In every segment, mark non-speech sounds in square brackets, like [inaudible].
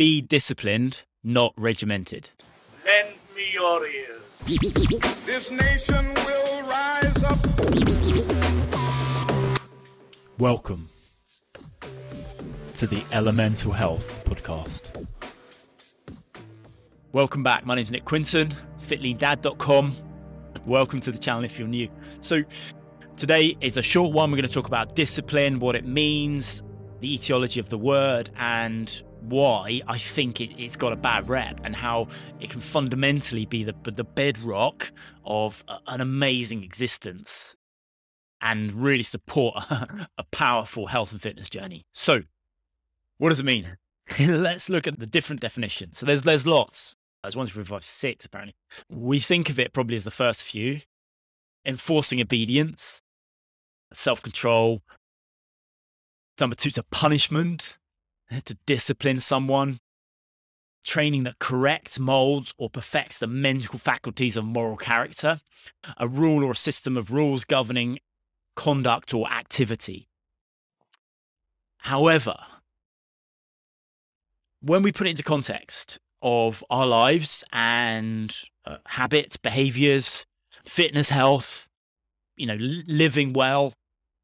Be disciplined, not regimented. Lend me your ears. This nation will rise up. Welcome to the Elemental Health Podcast. Welcome back. My name is Nick Quinton, fitleandad.com. Welcome to the channel if you're new. So, today is a short one. We're going to talk about discipline, what it means, the etiology of the word, and why I think it, has got a bad rep and how it can fundamentally be the, the bedrock of an amazing existence and really support a, [laughs] a powerful health and fitness journey. So, what does it mean? [laughs] Let's look at the different definitions. So there's there's lots. There's one, two, three, five, six, apparently. We think of it probably as the first few. Enforcing obedience, self-control. Number two, to punishment, to discipline someone. Training that corrects, molds, or perfects the mental faculties of moral character. A rule or a system of rules governing conduct or activity. However, when we put it into context of our lives and uh, habits, behaviors, fitness, health, you know, living well,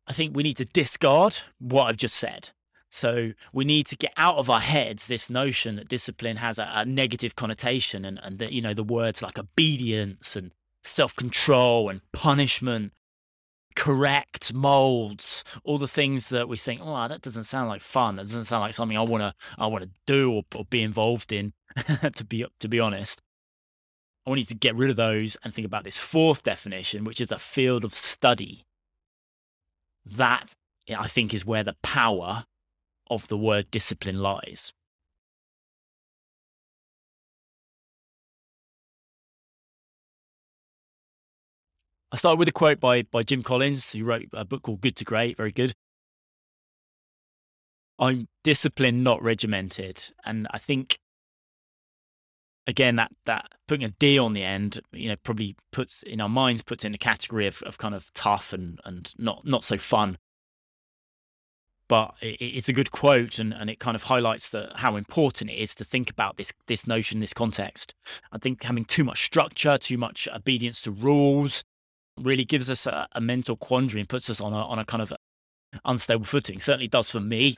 I think we need to discard what I've just said. So we need to get out of our heads this notion that discipline has a, a negative connotation and, and that, you know, the words like obedience and self-control and punishment correct molds, all the things that we think, oh, that doesn't sound like fun. That doesn't sound like something I want to I want to do or, or be involved in. [laughs] to be to be honest, I want you to get rid of those and think about this fourth definition, which is a field of study. That I think is where the power of the word discipline lies. I started with a quote by by Jim Collins, who wrote a book called Good to Great, very good. I'm disciplined, not regimented, and I think again that that putting a D on the end, you know, probably puts in our minds puts in a category of, of kind of tough and and not not so fun. But it's a good quote, and, and it kind of highlights the how important it is to think about this this notion, this context. I think having too much structure, too much obedience to rules, really gives us a, a mental quandary and puts us on a, on a kind of unstable footing. Certainly does for me.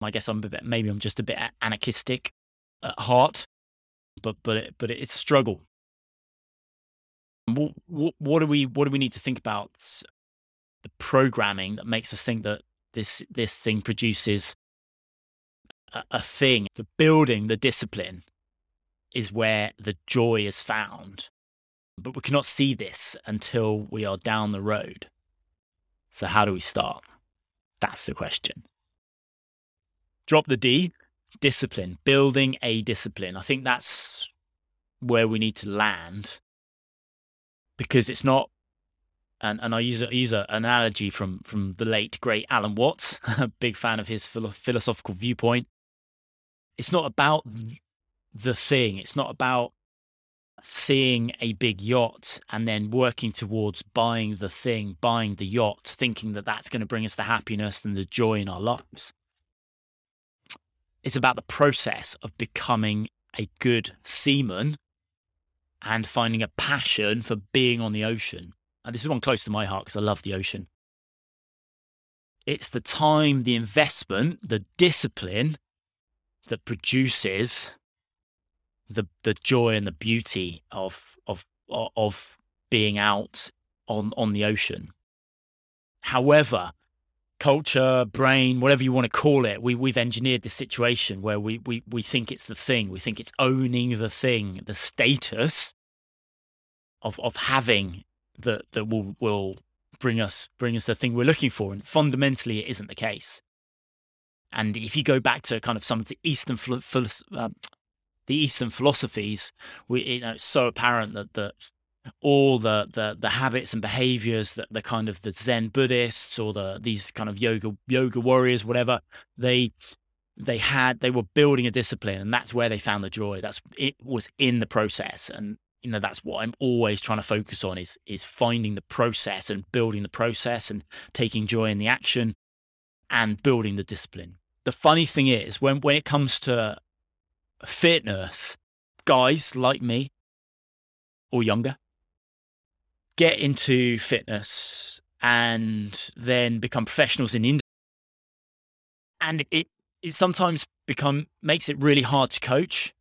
I guess I'm a bit, maybe I'm just a bit anarchistic at heart, but but it, but it's a struggle. What, what, what do we what do we need to think about the programming that makes us think that this this thing produces a, a thing? The building, the discipline, is where the joy is found but we cannot see this until we are down the road. So, how do we start? That's the question. Drop the D, discipline, building a discipline. I think that's where we need to land because it's not. And, and I use a, use an analogy from, from the late great Alan Watts, [laughs] a big fan of his philo- philosophical viewpoint. It's not about the thing. It's not about seeing a big yacht and then working towards buying the thing, buying the yacht, thinking that that's going to bring us the happiness and the joy in our lives. It's about the process of becoming a good seaman and finding a passion for being on the ocean. And this is one close to my heart because I love the ocean. It's the time, the investment, the discipline that produces the the joy and the beauty of of of being out on on the ocean. However, culture, brain, whatever you want to call it, we we've engineered this situation where we we we think it's the thing, we think it's owning the thing, the status of of having that that will will bring us bring us the thing we're looking for, and fundamentally, it isn't the case. And if you go back to kind of some of the Eastern uh, the Eastern philosophies, we you know it's so apparent that that all the, the the habits and behaviors that the kind of the Zen Buddhists or the these kind of yoga yoga warriors, whatever, they they had they were building a discipline and that's where they found the joy. That's it was in the process. And you know, that's what I'm always trying to focus on is is finding the process and building the process and taking joy in the action and building the discipline. The funny thing is when when it comes to fitness, guys like me or younger, get into fitness and then become professionals in the industry. And it, it sometimes become makes it really hard to coach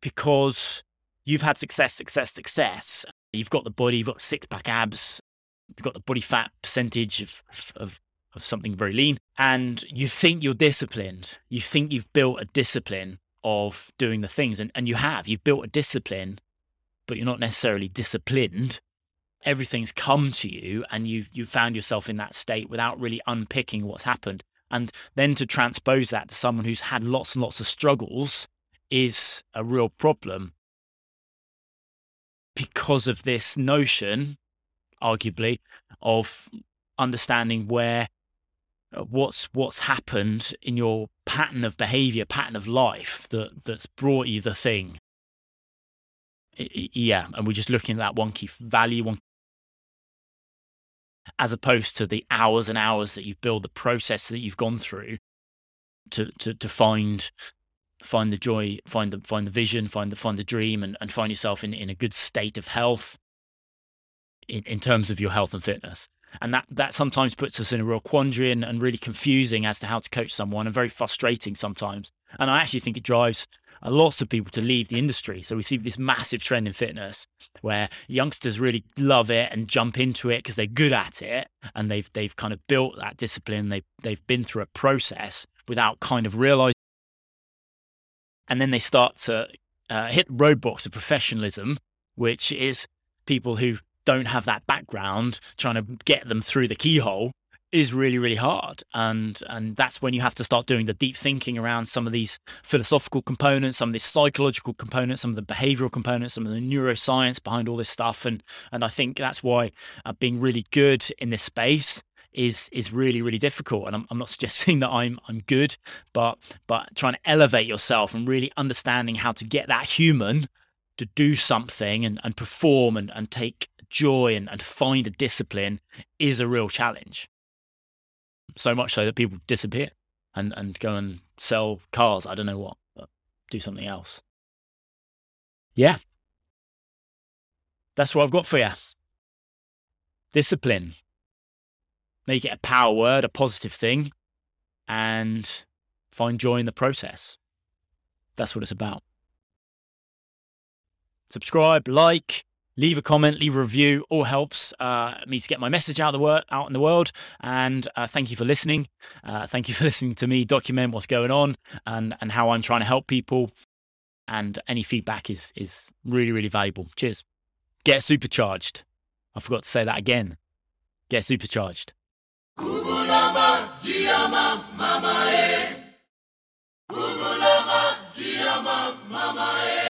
because you've had success, success, success. You've got the body, you've got six pack abs, you've got the body fat percentage of, of, of something very lean, and you think you're disciplined. You think you've built a discipline of doing the things, and, and you have. You've built a discipline, but you're not necessarily disciplined. Everything's come to you, and you've you found yourself in that state without really unpicking what's happened. And then to transpose that to someone who's had lots and lots of struggles is a real problem because of this notion, arguably, of understanding where uh, what's what's happened in your pattern of behavior, pattern of life that that's brought you the thing. Yeah, and we're just looking at that one key value, one as opposed to the hours and hours that you've built, the process that you've gone through to to to find find the joy, find the find the vision, find the find the dream, and, and find yourself in, in a good state of health in, in terms of your health and fitness. And that that sometimes puts us in a real quandary and, and really confusing as to how to coach someone and very frustrating sometimes. And I actually think it drives lots of people to leave the industry. So we see this massive trend in fitness where youngsters really love it and jump into it because they're good at it and they've they've kind of built that discipline. They they've been through a process without kind of realizing and then they start to uh, hit roadblocks of professionalism, which is people who don't have that background trying to get them through the keyhole is really really hard. And and that's when you have to start doing the deep thinking around some of these philosophical components some of these psychological components some of the behavioral components some of the neuroscience behind all this stuff. And and i think that's why uh, being really good in this space is is really really difficult. And I'm, I'm not suggesting that I'm I'm good but but trying to elevate yourself and really understanding how to get that human to do something and, and perform and, and take joy and, and find a discipline is a real challenge. So much so that people disappear and and go and sell cars. I don't know what do something else. Yeah. That's what I've got for you discipline make it a power word, a positive thing, and find joy in the process. That's what it's about. Subscribe, like, leave a comment, leave a review. All helps uh, me to get my message out, the wor- out in the world. And uh, thank you for listening. Uh, thank you for [laughs] listening to me document what's going on and, and how I'm trying to help people. And any feedback is is really really valuable. Cheers. Get supercharged. I forgot to say that again. Get supercharged. Kubulamba, Giama, Mama, eh.